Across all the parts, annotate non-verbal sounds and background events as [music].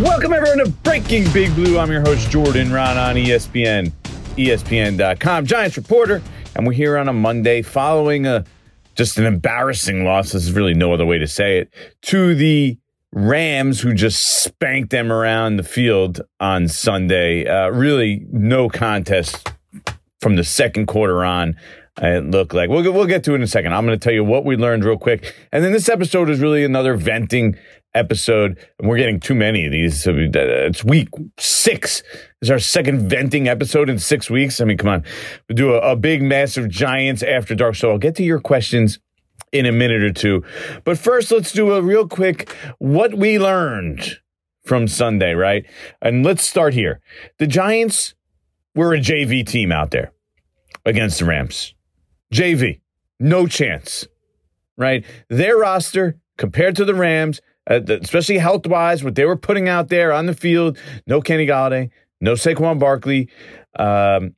Welcome everyone to Breaking Big Blue. I'm your host Jordan Raanan on ESPN, ESPN.com, Giants reporter, and we're here on a Monday following a just an embarrassing loss. There's really no other way to say it to the Rams, who just spanked them around the field on Sunday. Uh, really, no contest from the second quarter on. It looked like we'll we'll get to it in a second. I'm going to tell you what we learned real quick, and then this episode is really another venting episode, and we're getting too many of these. So uh, it's week six. This is our second venting episode in six weeks. I mean, come on, we do a, a big, massive Giants after dark. So I'll get to your questions in a minute or two, but first, let's do a real quick what we learned from Sunday, right? And let's start here. The Giants were a JV team out there against the Rams. JV, no chance, right? Their roster compared to the Rams, uh, especially health wise, what they were putting out there on the field no Kenny Golladay, no Saquon Barkley, um,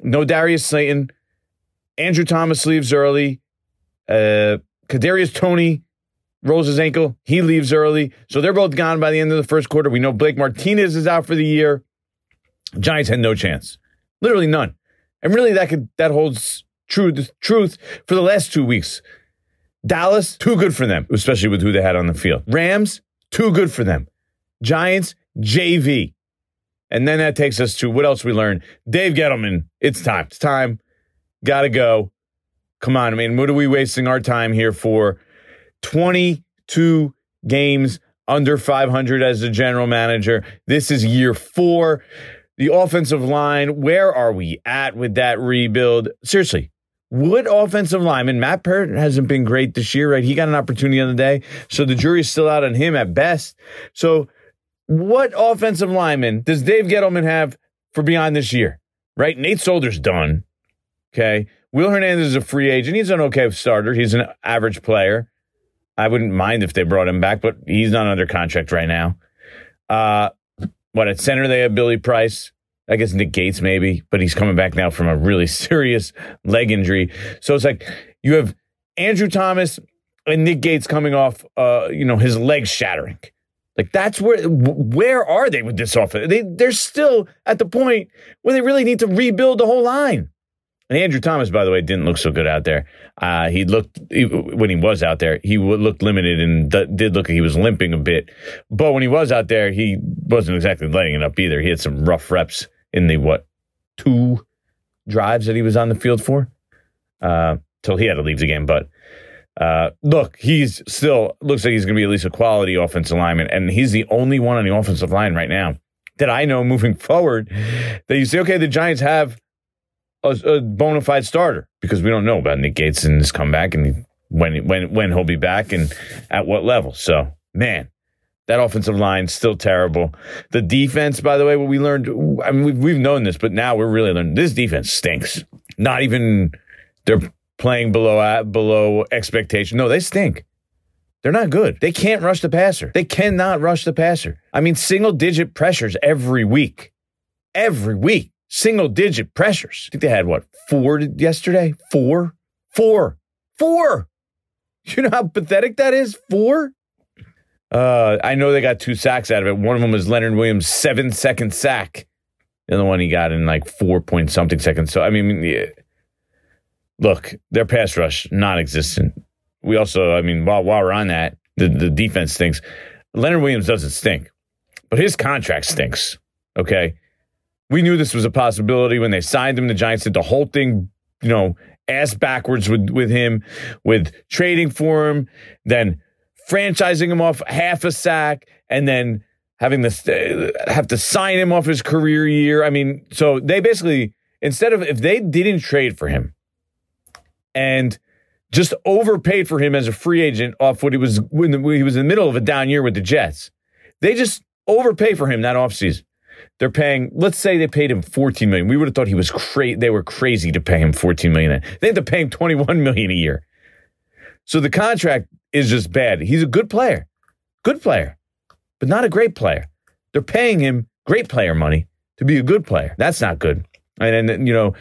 no Darius Slayton. Andrew Thomas leaves early. Uh, Kadarius Toney rolls his ankle. He leaves early. So they're both gone by the end of the first quarter. We know Blake Martinez is out for the year. Giants had no chance. Literally none. And really that could that holds true the truth for the last two weeks. Dallas, too good for them, especially with who they had on the field. Rams, too good for them. Giants, JV. And then that takes us to what else we learned. Dave Gettleman, it's time. It's time. Gotta go. Come on. I mean, what are we wasting our time here for? 22 games under 500 as a general manager. This is year four. The offensive line, where are we at with that rebuild? Seriously, what offensive lineman? Matt Peart hasn't been great this year, right? He got an opportunity the other day. So the jury's still out on him at best. So what offensive lineman does Dave Gettleman have for beyond this year? Right? Nate Solder's done. Okay. Will Hernandez is a free agent. He's an okay starter. He's an average player. I wouldn't mind if they brought him back, but he's not under contract right now. Uh, what at center they have Billy Price. I guess Nick Gates maybe, but he's coming back now from a really [laughs] serious leg injury. So it's like you have Andrew Thomas and Nick Gates coming off, uh, you know, his leg shattering. Like that's where where are they with this offense? They they're still at the point where they really need to rebuild the whole line. And Andrew Thomas, by the way, didn't look so good out there. Uh, he looked he, when he was out there, he looked limited and did look like he was limping a bit. But when he was out there, he wasn't exactly laying it up either. He had some rough reps in the what two drives that he was on the field for, uh, till he had to leave the game. But uh, look, he's still looks like he's going to be at least a quality offensive lineman, and he's the only one on the offensive line right now that I know moving [laughs] forward that you say, okay, the Giants have a, a bona fide starter because we don't know about Nick Gates and his comeback and when when when he'll be back and at what level. So man, that offensive line still terrible. The defense, by the way, what we learned, I mean, we've, we've known this, but now we're really learning this defense stinks. Not even they're playing below uh, below expectation. No, they stink. They're not good. They can't rush the passer. They cannot rush the passer. I mean, single digit pressures every week. Every week. Single digit pressures. I think they had what, four yesterday? Four? Four. Four. [laughs] You know how pathetic that is? Four? Uh, I know they got two sacks out of it. One of them was Leonard Williams' seven second sack. And the one he got in like four point something seconds. So, I mean, yeah. look, their pass rush, non existent. We also, I mean, while, while we're on that, the, the defense stinks. Leonard Williams doesn't stink, but his contract stinks. Okay. We knew this was a possibility when they signed him. The Giants did the whole thing, you know, ass backwards with, with him, with trading for him, then franchising him off half a sack, and then having to have to sign him off his career year. I mean, so they basically instead of if they didn't trade for him and just overpaid for him as a free agent off what he was when he was in the middle of a down year with the Jets, they just overpay for him that offseason. They're paying, let's say they paid him 14 million. We would have thought he was crazy. They were crazy to pay him 14 million. They had to pay him 21 million a year. So the contract is just bad. He's a good player, good player, but not a great player. They're paying him great player money to be a good player. That's not good. And then, you know,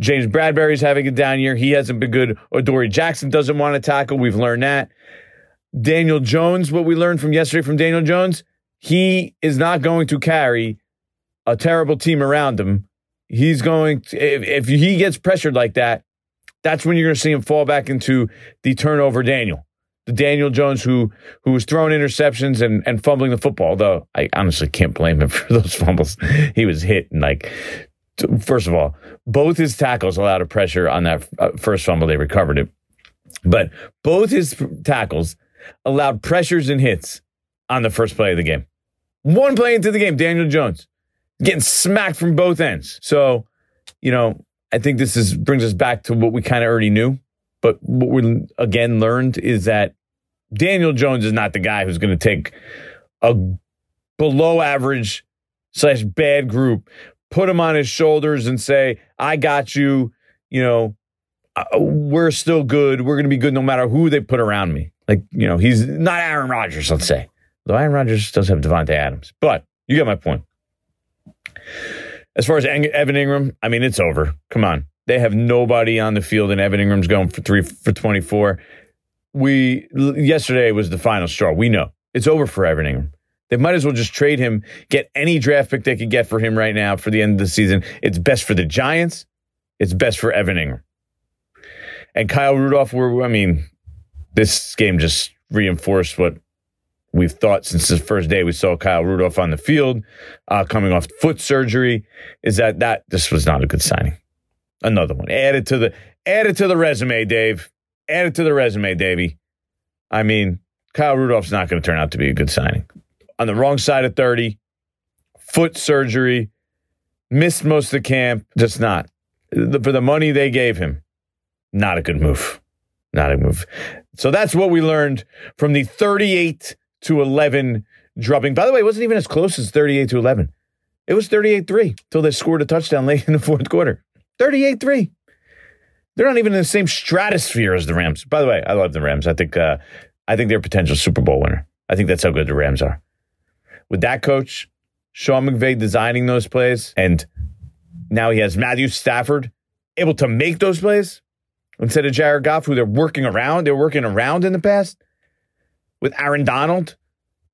James Bradberry's having a down year. He hasn't been good. Adoree' Jackson doesn't want to tackle. We've learned that. Daniel Jones, what we learned from yesterday from Daniel Jones, he is not going to carry a terrible team around him. He's going to, if, if he gets pressured like that, that's when you're going to see him fall back into the turnover Daniel, the Daniel Jones who who was throwing interceptions and, and fumbling the football. Although I honestly can't blame him [laughs] for those fumbles. He was hit and like, first of all, both his tackles allowed a pressure on that uh, first fumble. They recovered it, but both his tackles allowed pressures and hits on the first play of the game. One play into the game, Daniel Jones getting smacked from both ends. So, you know, I think this is brings us back to what we kind of already knew. But what we again learned is that Daniel Jones is not the guy who's going to take a below average slash bad group, put him on his shoulders and say, I got you. You know, uh, we're still good. We're going to be good no matter who they put around me. Like, you know, he's not Aaron Rodgers, let's say. Though Aaron Rodgers does have Davante Adams. But you get my point. As far as Evan Engram, I mean, it's over. Come on. They have nobody on the field, and Evan Engram's going for three for 24. We yesterday was the final straw. We know it's over for Evan Engram. They might as well just trade him, get any draft pick they could get for him right now for the end of the season. It's best for the Giants. It's best for Evan Engram. And Kyle Rudolph, were, I mean, this game just reinforced what we've thought since the first day we saw Kyle Rudolph on the field, uh, coming off foot surgery, is that that this was not a good signing. Another one added to the added to the resume, Dave. Added to the resume, Davey. I mean, Kyle Rudolph's not going to turn out to be a good signing. On the wrong side of thirty, foot surgery, missed most of the camp. Just not for the money they gave him. Not a good move. Not a move. So that's what we learned from the 38 to 11 dropping. By the way, it wasn't even as close as 38 to 11. It was 38 3 until they scored a touchdown late [laughs] in the fourth quarter. 38 3. They're not even in the same stratosphere as the Rams. By the way, I love the Rams. I think uh, I think they're a potential Super Bowl winner. I think that's how good the Rams are. With that coach, Sean McVay designing those plays, and now he has Matthew Stafford able to make those plays instead of Jared Goff, who they're working around. They're working around in the past with Aaron Donald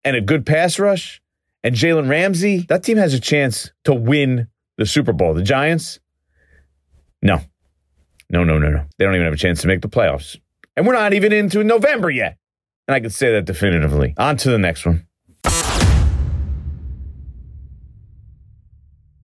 and a good pass rush and Jalen Ramsey, that team has a chance to win the Super Bowl. The Giants, no. No, no, no, no. They don't even have a chance to make the playoffs. And we're not even into November yet. And I can say that definitively. On to the next one.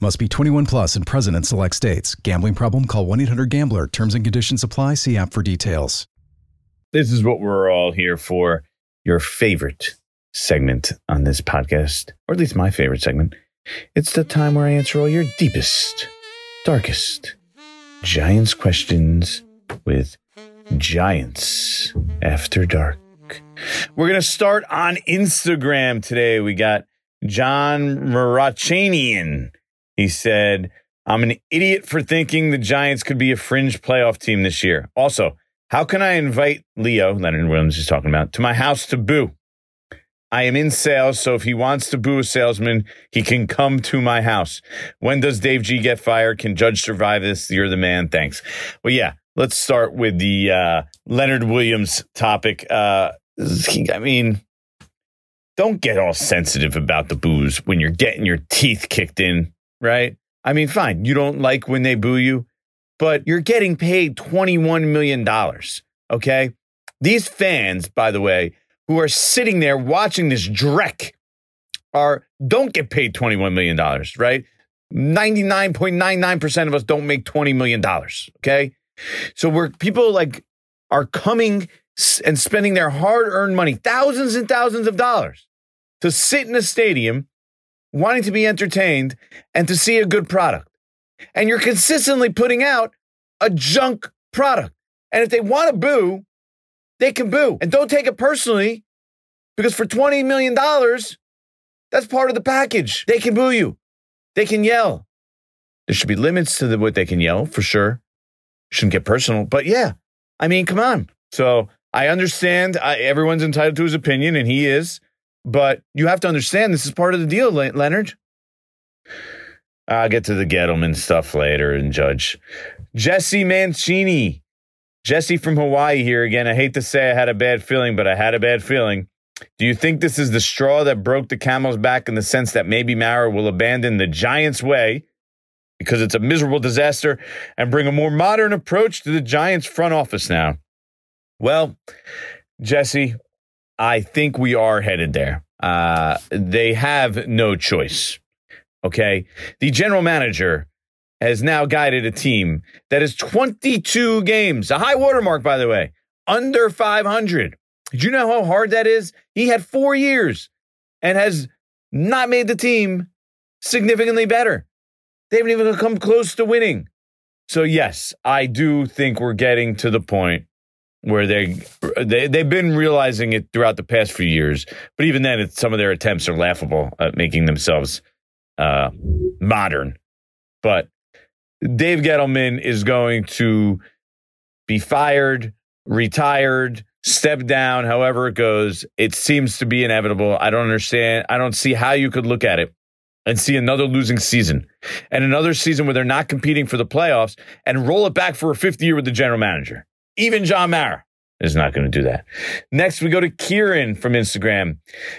Must be 21 plus and present in select states. Gambling problem? Call 1 800 GAMBLER. Terms and conditions apply. See app for details. This is what we're all here for. Your favorite segment on this podcast, or at least my favorite segment. It's the time where I answer all your deepest, darkest Giants questions with Giants After Dark. We're going to start on Instagram today. We got John Marachanian he said, I'm an idiot for thinking the Giants could be a fringe playoff team this year. Also, how can I invite Leo, Leonard Williams is talking about, to my house to boo? I am in sales, so if he wants to boo a salesman, he can come to my house. When does Dave G get fired? Can Judge survive this? You're the man. Thanks. Well, yeah, let's start with the uh, Leonard Williams topic. Uh, I mean, don't get all sensitive about the booze when you're getting your teeth kicked in right? I mean, fine, you don't like when they boo you, but you're getting paid $21 million, okay? These fans, by the way, who are sitting there watching this dreck are don't get paid $21 million, right? 99.99% of us don't make $20 million, okay? So we're people like are coming and spending their hard-earned money, thousands and thousands of dollars to sit in a stadium wanting to be entertained and to see a good product. And you're consistently putting out a junk product. And if they want to boo, they can boo. And don't take it personally because for $20 million, that's part of the package. They can boo you. They can yell. There should be limits to the, what they can yell for sure. Shouldn't get personal, but yeah, I mean, come on. So I understand I, everyone's entitled to his opinion, and he is, but you have to understand this is part of the deal, Leonard. I'll get to the Gettleman stuff later and judge. Jesse Mancini. Jesse from Hawaii here again. I hate to say I had a bad feeling, but I had a bad feeling. Do you think this is the straw that broke the camel's back in the sense that maybe Mara will abandon the Giants' way because it's a miserable disaster and bring a more modern approach to the Giants' front office now? Well, Jesse, I think we are headed there. Uh, they have no choice. Okay. The general manager has now guided a team that is 22 games, a high watermark, by the way, under 500. Did you know how hard that is? He had four years and has not made the team significantly better. They haven't even come close to winning. So, yes, I do think we're getting to the point where they, they they've been realizing it throughout the past few years. But even then, it, some of their attempts are laughable at making themselves uh, modern. But Dave Gettleman is going to be fired, retired, step down, however it goes. It seems to be inevitable. I don't understand. I don't see how you could look at it and see another losing season and another season where they're not competing for the playoffs and roll it back for a fifth year with the general manager. Even John Mara is not going to do that. Next, we go to Kieran from Instagram.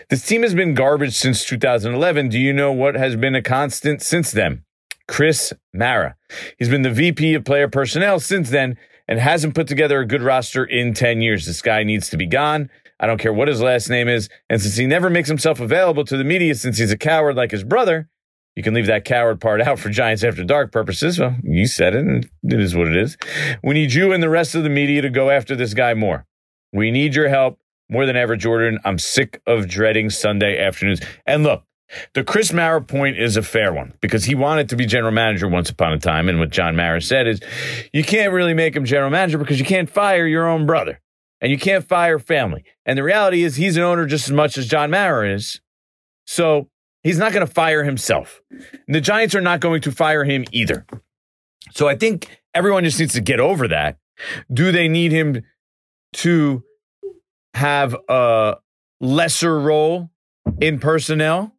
This team has been garbage since 2011. Do you know what has been a constant since then? Chris Mara. He's been the VP of player personnel since then and hasn't put together a good roster in 10 years. This guy needs to be gone. I don't care what his last name is. And since he never makes himself available to the media since he's a coward like his brother, you can leave that coward part out for Giants After Dark purposes. Well, you said it, and it is what it is. We need you and the rest of the media to go after this guy more. We need your help more than ever, Jordan. I'm sick of dreading Sunday afternoons. And look, the Chris Mara point is a fair one because he wanted to be general manager once upon a time. And what John Mara said is you can't really make him general manager because you can't fire your own brother and you can't fire family. And the reality is he's an owner just as much as John Mara is. So he's not going to fire himself. And the Giants are not going to fire him either. So I think everyone just needs to get over that. Do they need him to have a lesser role in personnel?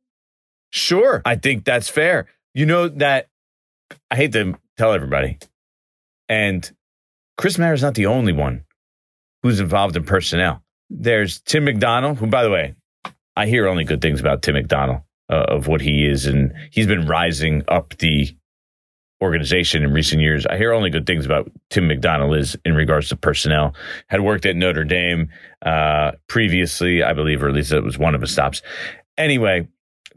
Sure, I think that's fair. You know that I hate to tell everybody, and Chris Mara is not the only one who's involved in personnel. There's Tim McDonnell, who, by the way, I hear only good things about Tim McDonnell uh, of what he is, and he's been rising up the organization in recent years. I hear only good things about Tim McDonnell is in regards to personnel. Had worked at Notre Dame uh, previously, I believe, or at least it was one of his stops. Anyway,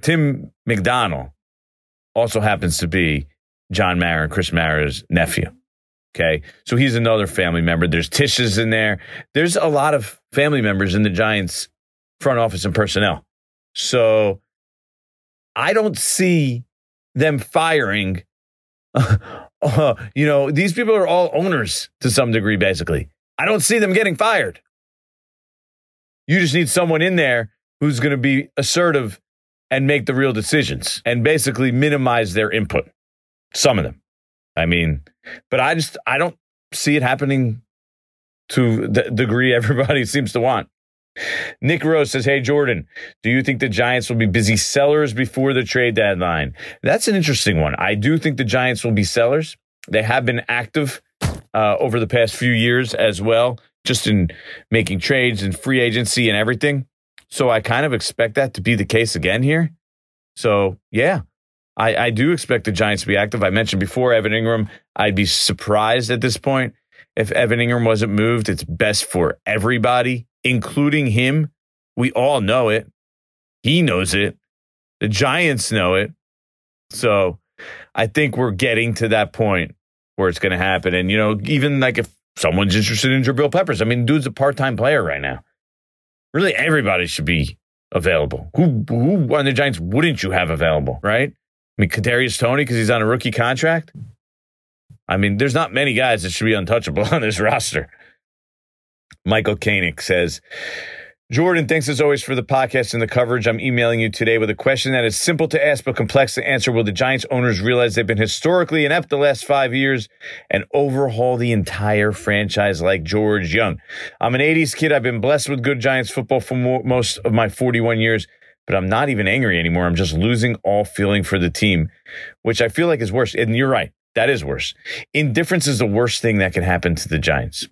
Tim McDonnell also happens to be John Mara and Chris Mara's nephew. Okay. So he's another family member. There's Tishes in there. There's a lot of family members in the Giants front office and personnel. So I don't see them firing. [laughs] Uh, you know, these people are all owners to some degree, basically. I don't see them getting fired. You just need someone in there who's going to be assertive and make the real decisions and basically minimize their input. Some of them. I mean, but I just I don't see it happening to the degree [laughs] everybody seems to want. Nick Rose says, Hey, Jordan, do you think the Giants will be busy sellers before the trade deadline? That's an interesting one. I do think the Giants will be sellers. They have been active uh, over the past few years as well, just in making trades and free agency and everything. So I kind of expect that to be the case again here. So yeah, I, I do expect the Giants to be active. I mentioned before Evan Engram. I'd be surprised at this point if Evan Engram wasn't moved. It's best for everybody, including him. We all know it. He knows it. The Giants know it. So I think we're getting to that point where it's going to happen. And, you know, even like if someone's interested in Jabril Peppers, I mean, dude's a part time player right now really everybody should be available. Who who on the Giants wouldn't you have available, right? I mean, Kadarius Toney because he's on a rookie contract. I mean, there's not many guys that should be untouchable [laughs] on this roster. Michael Koenig says, Jordan, thanks as always for the podcast and the coverage. I'm emailing you today with a question that is simple to ask but complex to answer. Will the Giants owners realize they've been historically inept the last five years and overhaul the entire franchise like George Young? I'm an 80s kid. I've been blessed with good Giants football for most of my 41 years, but I'm not even angry anymore. I'm just losing all feeling for the team, which I feel like is worse. And you're right. That is worse. Indifference is the worst thing that can happen to the Giants.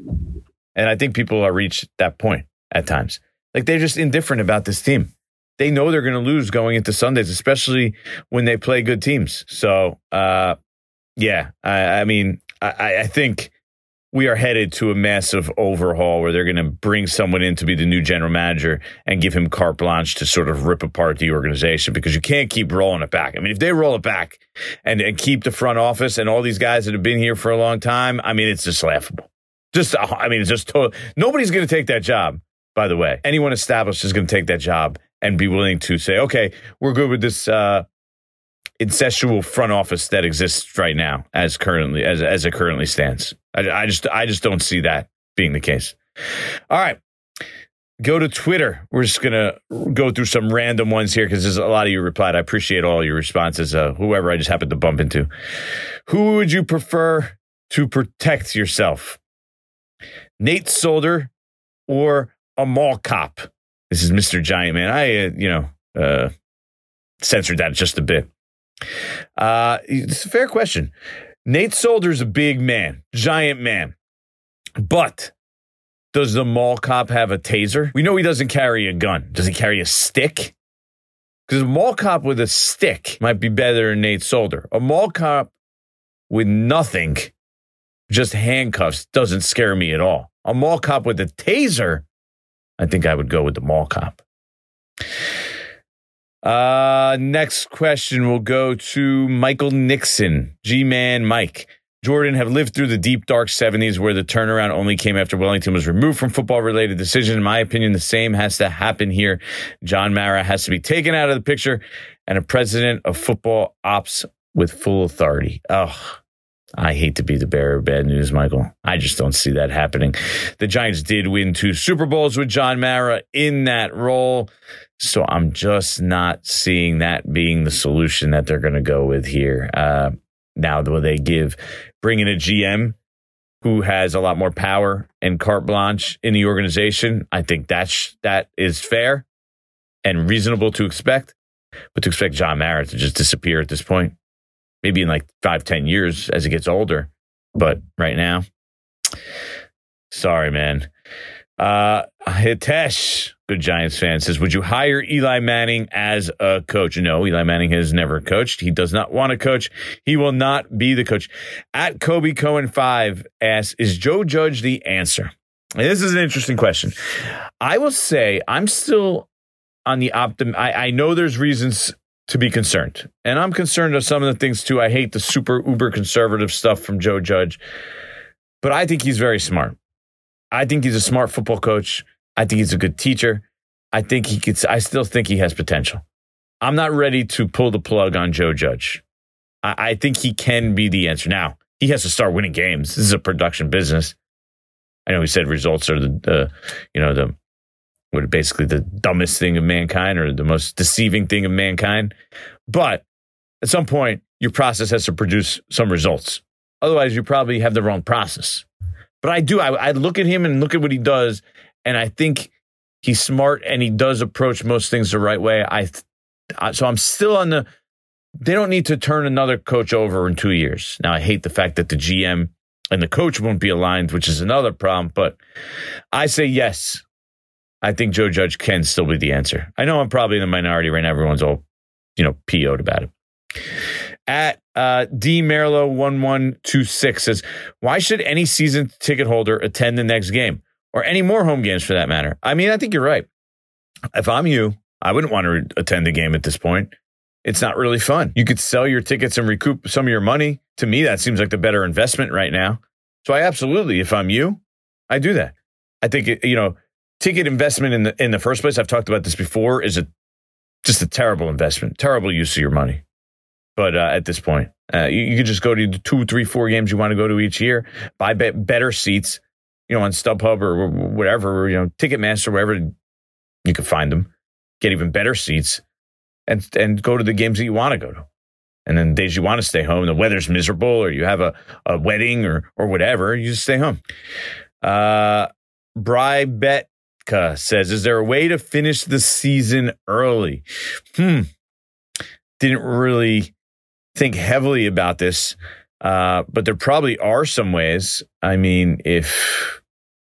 And I think people are reached that point at times. Like they're just indifferent about this team. They know they're going to lose going into Sundays, especially when they play good teams. So, uh, yeah, I, I mean, I, I think we are headed to a massive overhaul where they're going to bring someone in to be the new general manager and give him carte blanche to sort of rip apart the organization because you can't keep rolling it back. I mean, if they roll it back and, and keep the front office and all these guys that have been here for a long time, I mean, it's just laughable. Just, I mean, just total. Nobody's going to take that job by the way. Anyone established is going to take that job and be willing to say, okay, we're good with this uh, incestual front office that exists right now as currently as as it currently stands. I, I just I just don't see that being the case. All right. Go to Twitter. We're just gonna go through some random ones here because there's a lot of you replied. I appreciate all your responses. Uh, whoever I just happened to bump into. Who would you prefer to protect yourself? Nate Solder or a mall cop. This is Mr. Giant Man. I, uh, you know, uh, censored that just a bit. Uh, it's a fair question. Nate Solder's a big man, giant man. But does the mall cop have a taser? We know he doesn't carry a gun. Does he carry a stick? Because a mall cop with a stick might be better than Nate Solder. A mall cop with nothing, just handcuffs, doesn't scare me at all. A mall cop with a taser I think I would go with the mall cop. Uh, next question will go to Michael Nixon, G Man Mike. Jordan have lived through the deep, dark 70s where the turnaround only came after Wellington was removed from football related decisions. In my opinion, the same has to happen here. John Mara has to be taken out of the picture and a president of football ops with full authority. Oh, I hate to be the bearer of bad news, Michael. I just don't see that happening. The Giants did win two Super Bowls with John Mara in that role. So I'm just not seeing that being the solution that they're going to go with here. Uh, now, will they give, bringing a GM who has a lot more power and carte blanche in the organization? I think that's, that is fair and reasonable to expect. But to expect John Mara to just disappear at this point, maybe in like five, ten years as it gets older. But right now, sorry, man. Uh, Hitesh, good Giants fan, says, Would you hire Eli Manning as a coach? No, Eli Manning has never coached. He does not want to coach. He will not be the coach. At Kobe Cohen 5 asks, Is Joe Judge the answer? And this is an interesting question. I will say I'm still on the optim. I, I know there's reasons to be concerned. And I'm concerned of some of the things too. I hate the super uber conservative stuff from Joe Judge, but I think he's very smart. I think he's a smart football coach. I think he's a good teacher. I think he could, I still think he has potential. I'm not ready to pull the plug on Joe Judge. I, I think he can be the answer. Now, he has to start winning games. This is a production business. I know he said results are the, the you know, the what basically the dumbest thing of mankind or the most deceiving thing of mankind. But at some point, your process has to produce some results. Otherwise, you probably have the wrong process. But I do, I, I look at him and look at what he does, and I think he's smart and he does approach most things the right way. I, I so I'm still on the. They don't need to turn another coach over in two years. Now I hate the fact that the GM and the coach won't be aligned, which is another problem. But I say yes. I think Joe Judge can still be the answer. I know I'm probably in the minority right now. Everyone's all, you know, PO'd about it. At uh, D Merlo one one two six says, "Why should any season ticket holder attend the next game or any more home games for that matter?" I mean, I think you're right. If I'm you, I wouldn't want to attend the game at this point. It's not really fun. You could sell your tickets and recoup some of your money. To me, that seems like the better investment right now. So I absolutely, if I'm you, I do that. I think it, you know ticket investment in the in the first place, I've talked about this before, is a just a terrible investment, terrible use of your money. But uh, at this point, uh, you, you could just go to the two, three, four games you want to go to each year, buy be- better seats, you know, on StubHub or whatever, or, you know, Ticketmaster, wherever. You can find them, get even better seats, and and go to the games that you want to go to. And then days you want to stay home, the weather's miserable, or you have a, a wedding or or whatever, you just stay home. Uh, Bry Betka says, "Is there a way to finish the season early?" Hmm. Didn't really think heavily about this, uh, but there probably are some ways. I mean, if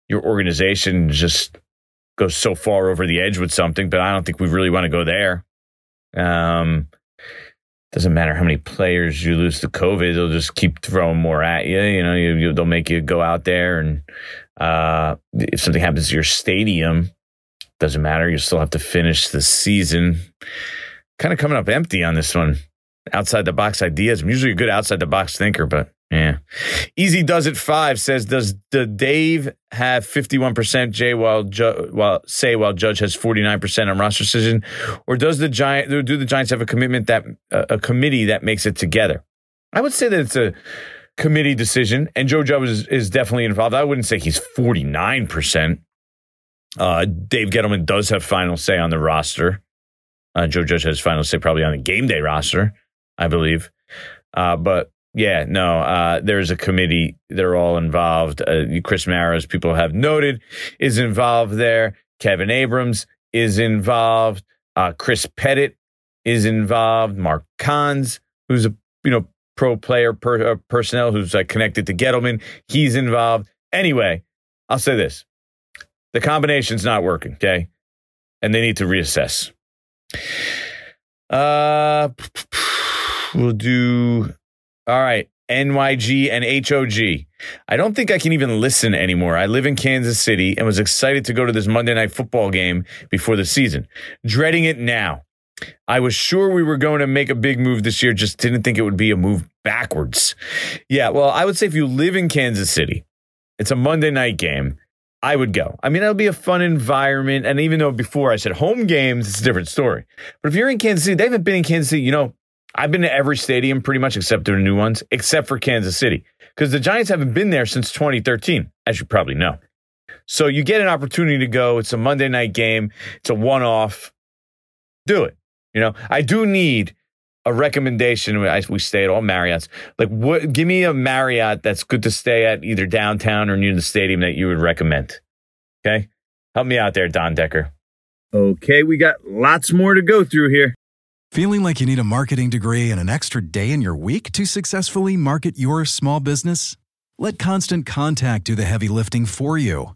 your organization just goes so far over the edge with something, but I don't think we really want to go there. Um, doesn't matter how many players you lose to COVID; they'll just keep throwing more at you. You know, you, you, they'll make you go out there, and uh, if something happens to your stadium, doesn't matter. You still have to finish the season. Kind of coming up empty on this one. Outside the box ideas. I'm usually a good outside the box thinker, but yeah. Easy does it five says, does the Dave have 51% Jay while, Ju- while say while Judge has 49% on roster decision? Or does the Giant, do the Giants have a commitment that, uh, a committee that makes it together? I would say that it's a committee decision and Joe Judge is, is definitely involved. I wouldn't say he's 49%. Uh, Dave Gettleman does have final say on the roster. Uh, Joe Judge has final say probably on the game day roster, I believe. Uh, but yeah, no, uh, there's a committee. They're all involved. Uh, Chris Maras, people have noted, is involved there. Kevin Abrams is involved. Uh, Chris Pettit is involved. Mark Koncz, who's a you know pro player per, uh, personnel who's uh, connected to Gettleman, he's involved. Anyway, I'll say this: the combination's not working. Okay, and they need to reassess. Uh, we'll do all right. NYG and HOG. I don't think I can even listen anymore. I live in Kansas City and was excited to go to this Monday night football game before the season. Dreading it now. I was sure we were going to make a big move this year, just didn't think it would be a move backwards. Yeah, well, I would say if you live in Kansas City, it's a Monday night game. I would go. I mean, it'll be a fun environment. And even though before I said home games, it's a different story. But if you're in Kansas City, they haven't been in Kansas City, you know, I've been to every stadium pretty much except the new ones, except for Kansas City, because the Giants haven't been there since 2013, as you probably know. So you get an opportunity to go. It's a Monday night game. It's a one off. Do it. You know, I do need a recommendation. We stay at all Marriotts. Like, what? Give me a Marriott that's good to stay at, either downtown or near the stadium that you would recommend. Okay, help me out there, Don Decker. Okay, we got lots more to go through here. Feeling like you need a marketing degree and an extra day in your week to successfully market your small business? Let Constant Contact do the heavy lifting for you.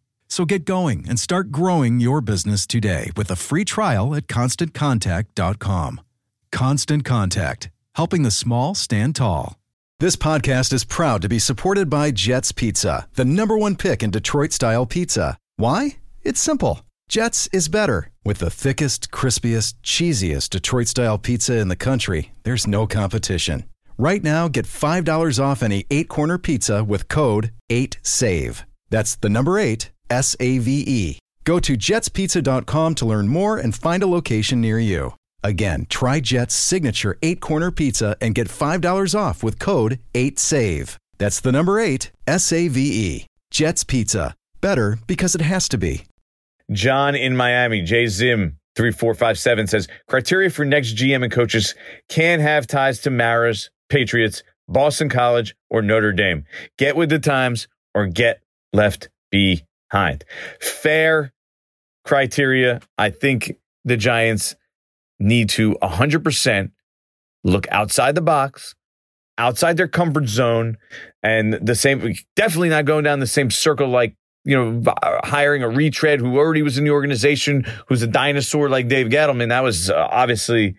So get going and start growing your business today with a free trial at constantcontact.com. Constant Contact, helping the small stand tall. This podcast is proud to be supported by Jets Pizza, the number one pick in Detroit style pizza. Why? It's simple. Jets is better. With the thickest, crispiest, cheesiest Detroit style pizza in the country, there's no competition. Right now, get $5 off any eight corner pizza with code 8SAVE. That's the number eight, S A V E. Go to jetspizza.com to learn more and find a location near you. Again, try Jet's signature eight corner pizza and get $5 off with code 8SAVE. That's the number eight, S A V E. Jet's Pizza. Better because it has to be. John in Miami, Jay Zim. 3457 says criteria for next GM and coaches can have ties to Maras, Patriots, Boston College, or Notre Dame. Get with the times or get left behind. Fair criteria. I think the Giants need to 100% look outside the box, outside their comfort zone, and the same, definitely not going down the same circle like you know, hiring a retread who already was in the organization, who's a dinosaur like Dave Gettleman. That was uh, obviously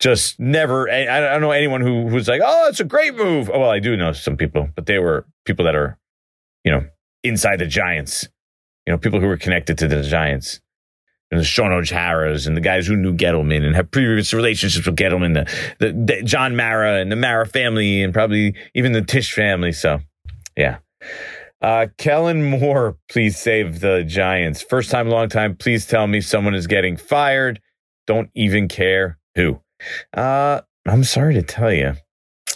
just never. I, I don't know anyone who who's like, oh, it's a great move. Oh, well, I do know some people, but they were people that are, you know, inside the Giants. You know, people who were connected to the Giants. and the Shaun O'Hara's and the guys who knew Gettleman and have previous relationships with Gettleman, the, the, the John Mara and the Mara family, and probably even the Tisch family. So, yeah. Uh, Kellen Moore, please save the Giants. First time, long time. Please tell me someone is getting fired. Don't even care who. Uh, I'm sorry to tell you,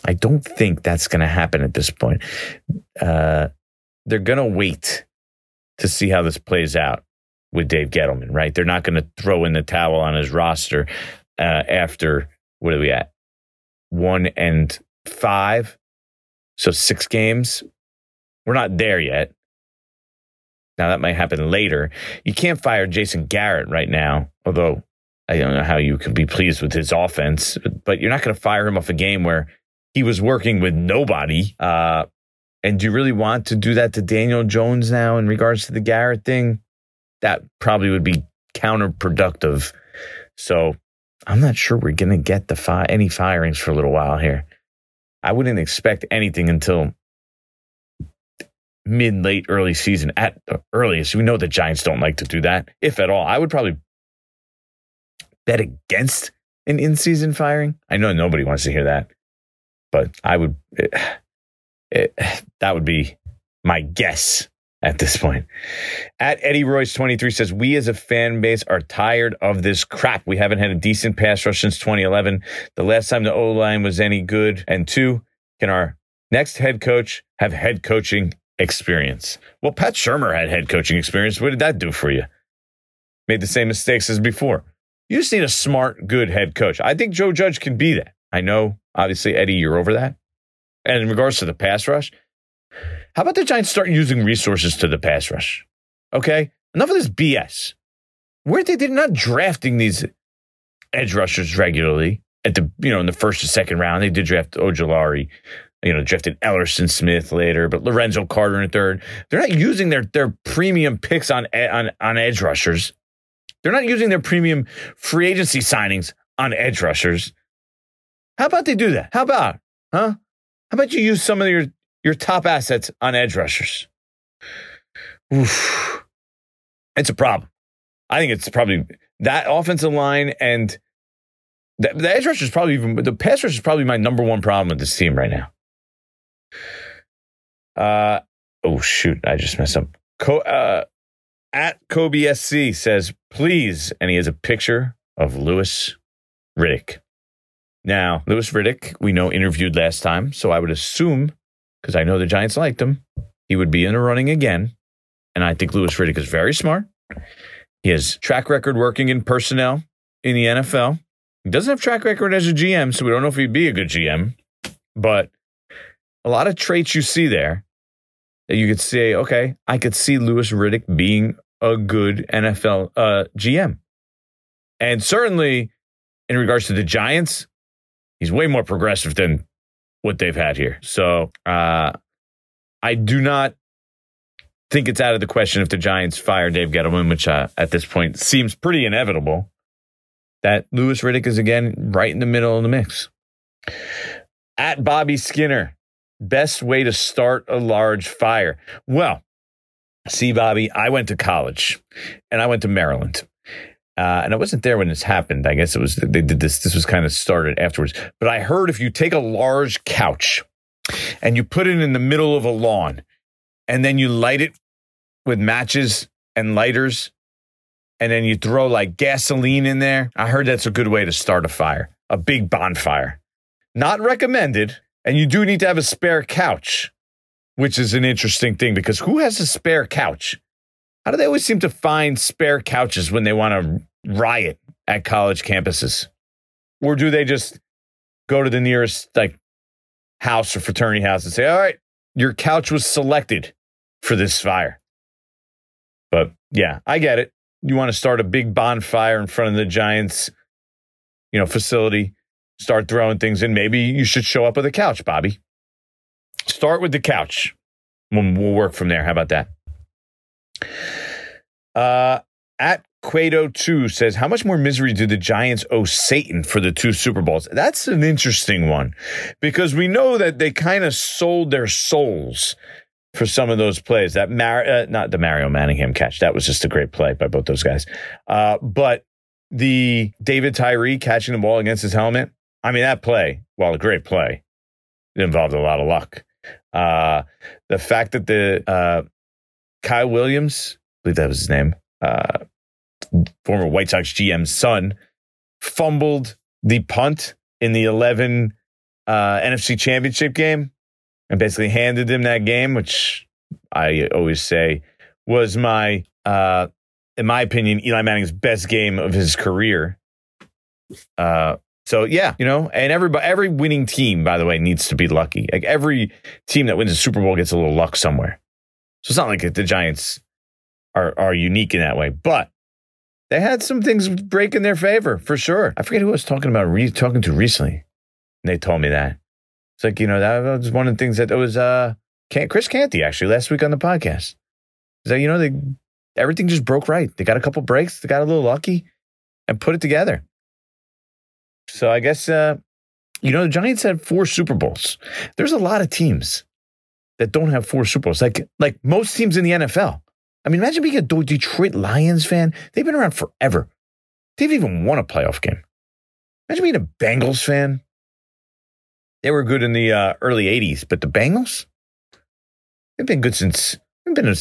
I don't think that's going to happen at this point. Uh, they're going to wait to see how this plays out with Dave Gettleman, right? They're not going to throw in the towel on his roster uh, after what are we at? One and five, so six games. We're not there yet. Now that might happen later. You can't fire Jason Garrett right now, although I don't know how you could be pleased with his offense, but you're not going to fire him off a game where he was working with nobody. Uh, and do you really want to do that to Daniel Jones now in regards to the Garrett thing? That probably would be counterproductive. So I'm not sure we're going to get the fi- any firings for a little while here. I wouldn't expect anything until mid late early season at the earliest. We know the Giants don't like to do that, if at all. I would probably bet against an in season firing. I know nobody wants to hear that, but I would, it, it, [sighs] that would be my guess at this point. At Eddie Royce 23 says, We as a fan base are tired of this crap. We haven't had a decent pass rush since 2011. The last time the O line was any good. And two, can our next head coach have head coaching experience? Well, Pat Shurmur had head coaching experience. What did that do for you? Made the same mistakes as before. You just need a smart, good head coach. I think Joe Judge can be that. I know, obviously, Eddie, you're over that. And in regards to the pass rush, how about the Giants start using resources to the pass rush? Okay, enough of this BS. Where they they're not drafting these edge rushers regularly at the you know in the first or second round. They did draft Ojulari, you know, drafted Elerson Smith later, but Lorenzo Carter in the third. They're not using their their premium picks on on on edge rushers. They're not using their premium free agency signings on edge rushers. How about they do that? How about, huh? How about you use some of your, your top assets on edge rushers? Oof. It's a problem. I think it's probably that offensive line and the, the edge rusher is probably even, the pass rush is probably my number one problem with this team right now. Uh, oh, shoot. I just messed up. Co- uh, at Kobe SC says, please, and he has a picture of Louis Riddick. Now, Louis Riddick, we know interviewed last time, so I would assume, because I know the Giants liked him, he would be in a running again. And I think Louis Riddick is very smart. He has track record working in personnel in the NFL. He doesn't have track record as a GM, so we don't know if he'd be a good GM. But a lot of traits you see there that you could say, okay, I could see Louis Riddick being a good NFL uh, GM. And certainly in regards to the Giants, he's way more progressive than what they've had here. So uh, I do not think it's out of the question if the Giants fire Dave Gettleman, which uh, at this point seems pretty inevitable, that Louis Riddick is again right in the middle of the mix. At Bobby Skinner, best way to start a large fire? Well, see, Bobby, I went to college and I went to Maryland. Uh, and I wasn't there when this happened. I guess it was, they did this, this was kind of started afterwards. But I heard if you take a large couch and you put it in the middle of a lawn and then you light it with matches and lighters and then you throw like gasoline in there, I heard that's a good way to start a fire, a big bonfire. Not recommended. And you do need to have a spare couch, which is an interesting thing because who has a spare couch? How do they always seem to find spare couches when they want to riot at college campuses? Or do they just go to the nearest like house or fraternity house and say, "All right, your couch was selected for this fire." But yeah, I get it. You want to start a big bonfire in front of the Giants, you know, facility start throwing things in. Maybe you should show up with a couch, Bobby. Start with the couch. We'll, work from there. How about that? Uh, at Quado 2 says, How much more misery do the Giants owe Satan for the two Super Bowls? That's an interesting one because we know that they kind of sold their souls for some of those plays. That Mar- uh, not the Mario Manningham catch. That was just a great play by both those guys. Uh, but the David Tyree catching the ball against his helmet. I mean, that play, while a great play, it involved a lot of luck. Uh, the fact that the uh, Kyle Williams, I believe that was his name, uh, former White Sox GM's son, fumbled the punt in the 11 uh, NFC Championship game and basically handed him that game, which I always say was my, uh, in my opinion, Eli Manning's best game of his career. Uh, so yeah, you know, and everybody, every winning team, by the way, needs to be lucky. Like every team that wins a Super Bowl gets a little luck somewhere. So it's not like the Giants are are unique in that way, but they had some things break in their favor for sure. I forget who I was talking about re- talking to recently. And they told me that it's like you know that was one of the things that was uh Chris Canty actually last week on the podcast. Is that you know they everything just broke right. They got a couple breaks, they got a little lucky, and put it together. So I guess uh, you know the Giants had four Super Bowls. There's a lot of teams that don't have four Super Bowls, like like most teams in the NFL. I mean, imagine being a Detroit Lions fan. They've been around forever. They've even won a playoff game. Imagine being a Bengals fan. They were good in the uh, early '80s, but the Bengals, they've been good since. They've been a,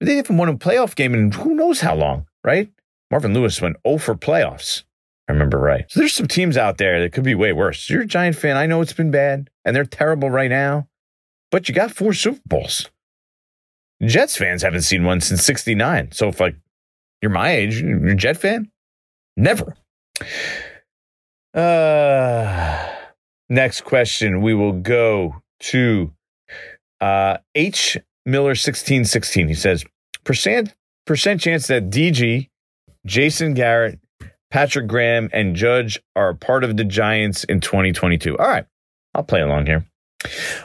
they haven't won a playoff game in who knows how long, right? Marvin Lewis went 0 for playoffs. I remember right. So there's some teams out there that could be way worse. You're a Giant fan. I know it's been bad, and they're terrible right now, but you got four Super Bowls. Jets fans haven't seen one since 69. So if like you're my age, you're a Jet fan? Never. Uh next question. We will go to uh H Miller 1616. He says, percent percent chance that DG, Jason Garrett, Patrick Graham, and Judge are part of the Giants in 2022. All right. I'll play along here.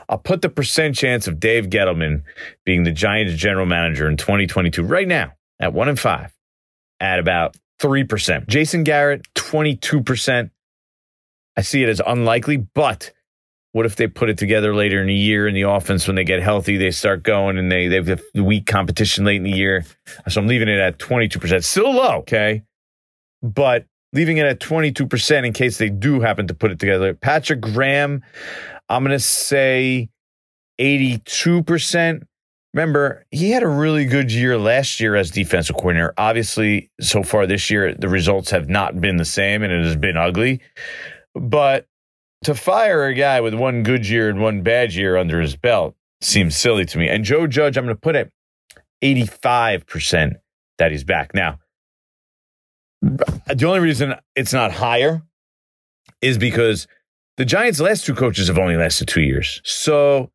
I'll put the percent chance of Dave Gettleman being the Giants general manager in 2022 right now at one in five at about 3%. Jason Garrett, 22%. I see it as unlikely, but what if they put it together later in the year in the offense when they get healthy, they start going and they, they have the weak competition late in the year. So I'm leaving it at 22%. Still low, okay? But leaving it at 22% in case they do happen to put it together. Patrick Graham, I'm going to say 82%. Remember, he had a really good year last year as defensive coordinator. Obviously, so far this year, the results have not been the same and it has been ugly. But to fire a guy with one good year and one bad year under his belt seems silly to me. And Joe Judge, I'm going to put it 85% that he's back. Now, the only reason it's not higher is because the Giants' last two coaches have only lasted two years. So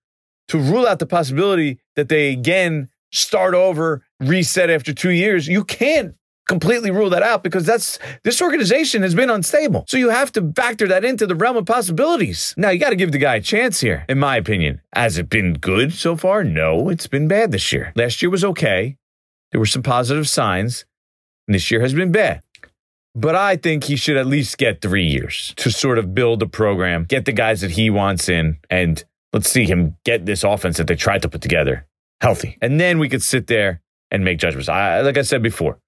to rule out the possibility that they again start over, reset after two years, you can't completely rule that out because that's this organization has been unstable. So you have to factor that into the realm of possibilities. Now you got to give the guy a chance here, in my opinion. Has it been good so far? No, it's been bad this year. Last year was okay. There were some positive signs. and This year has been bad. But I think he should at least get three years to sort of build a program, get the guys that he wants in, and let's see him get this offense that they tried to put together healthy. And then we could sit there and make judgments. I, like I said before,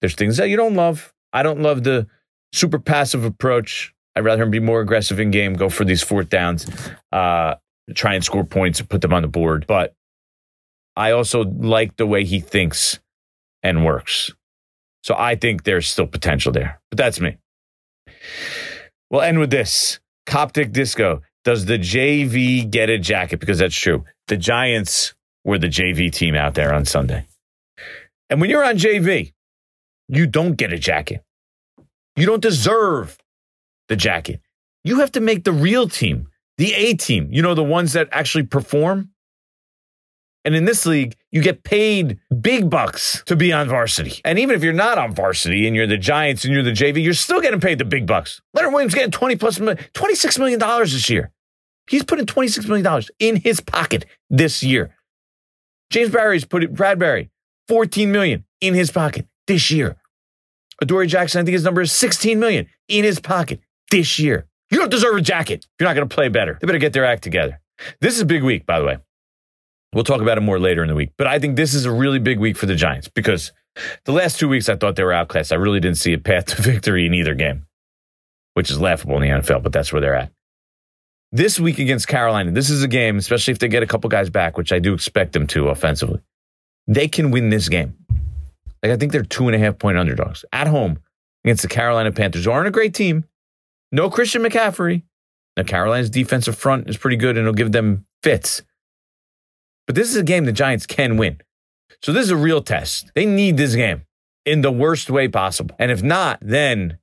there's things that you don't love. I don't love the super passive approach. I'd rather him be more aggressive in game, go for these fourth downs, uh, try and score points and put them on the board. But I also like the way he thinks and works. So I think there's still potential there. But that's me. We'll end with this Coptic Disco. Does the JV get a jacket? Because that's true. The Giants were the JV team out there on Sunday. And when you're on JV, you don't get a jacket. You don't deserve the jacket. You have to make the real team, the A team, you know, the ones that actually perform. And in this league, you get paid big bucks to be on varsity. And even if you're not on varsity and you're the Giants and you're the JV, you're still getting paid the big bucks. Leonard Williams getting 20 plus $26 million this year. He's putting $26 million in his pocket this year. James Barry's put Bradberry, 14 million in his pocket this year. Adoree' Jackson, I think his number is 16 million in his pocket this year. You don't deserve a jacket. You're not going to play better. They better get their act together. This is a big week, by the way. We'll talk about it more later in the week. But I think this is a really big week for the Giants because the last two weeks I thought they were outclassed. I really didn't see a path [laughs] to victory in either game, which is laughable in the NFL, but that's where they're at. This week against Carolina, this is a game, especially if they get a couple guys back, which I do expect them to offensively. They can win this game. Like I think they're two and a half point underdogs at home against the Carolina Panthers, aren't a great team. No Christian McCaffrey. Now Carolina's defensive front is pretty good and it'll give them fits. But this is a game the Giants can win. So this is a real test. They need this game in the worst way possible. And if not, then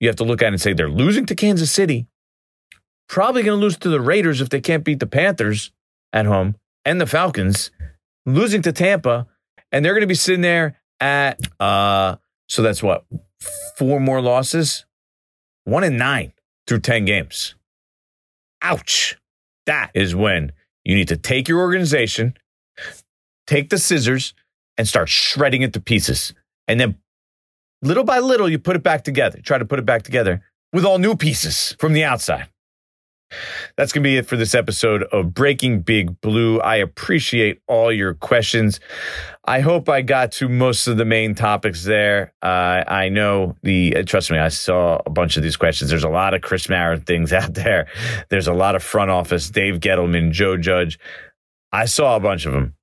you have to look at it and say they're losing to Kansas City. Probably going to lose to the Raiders if they can't beat the Panthers at home and the Falcons. Losing to Tampa. And they're going to be sitting there at, uh, so that's what, four more losses? One and nine through 10 games. Ouch. That is when you need to take your organization, take the scissors, and start shredding it to pieces. And then little by little, you put it back together. Try to put it back together with all new pieces from the outside. That's going to be it for this episode of Breaking Big Blue. I appreciate all your questions. I hope I got to most of the main topics there. Uh, I know the, uh, trust me, I saw a bunch of these questions. There's a lot of Chris Mara things [laughs] out there. There's a lot of front office, Dave Gettleman, Joe Judge. I saw a bunch of them.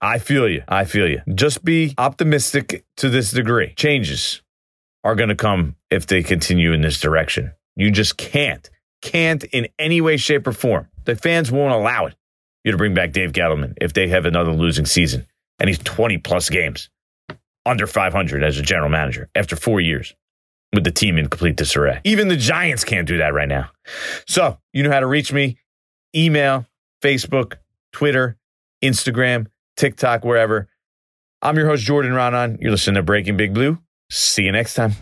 I feel you. I feel you. Just be optimistic to this degree. Changes are going to come if they continue in this direction. You just can't can't in any way, shape, or form. The fans won't allow it. You to bring back Dave Gettleman if they have another losing season and he's 20 plus games under 500 as a general manager after four years with the team in complete disarray. Even the Giants can't do that right now. So you know how to reach me email, Facebook, Twitter, Instagram, TikTok, wherever. I'm your host, Jordan Raanan. You're listening to Breaking Big Blue. See you next time.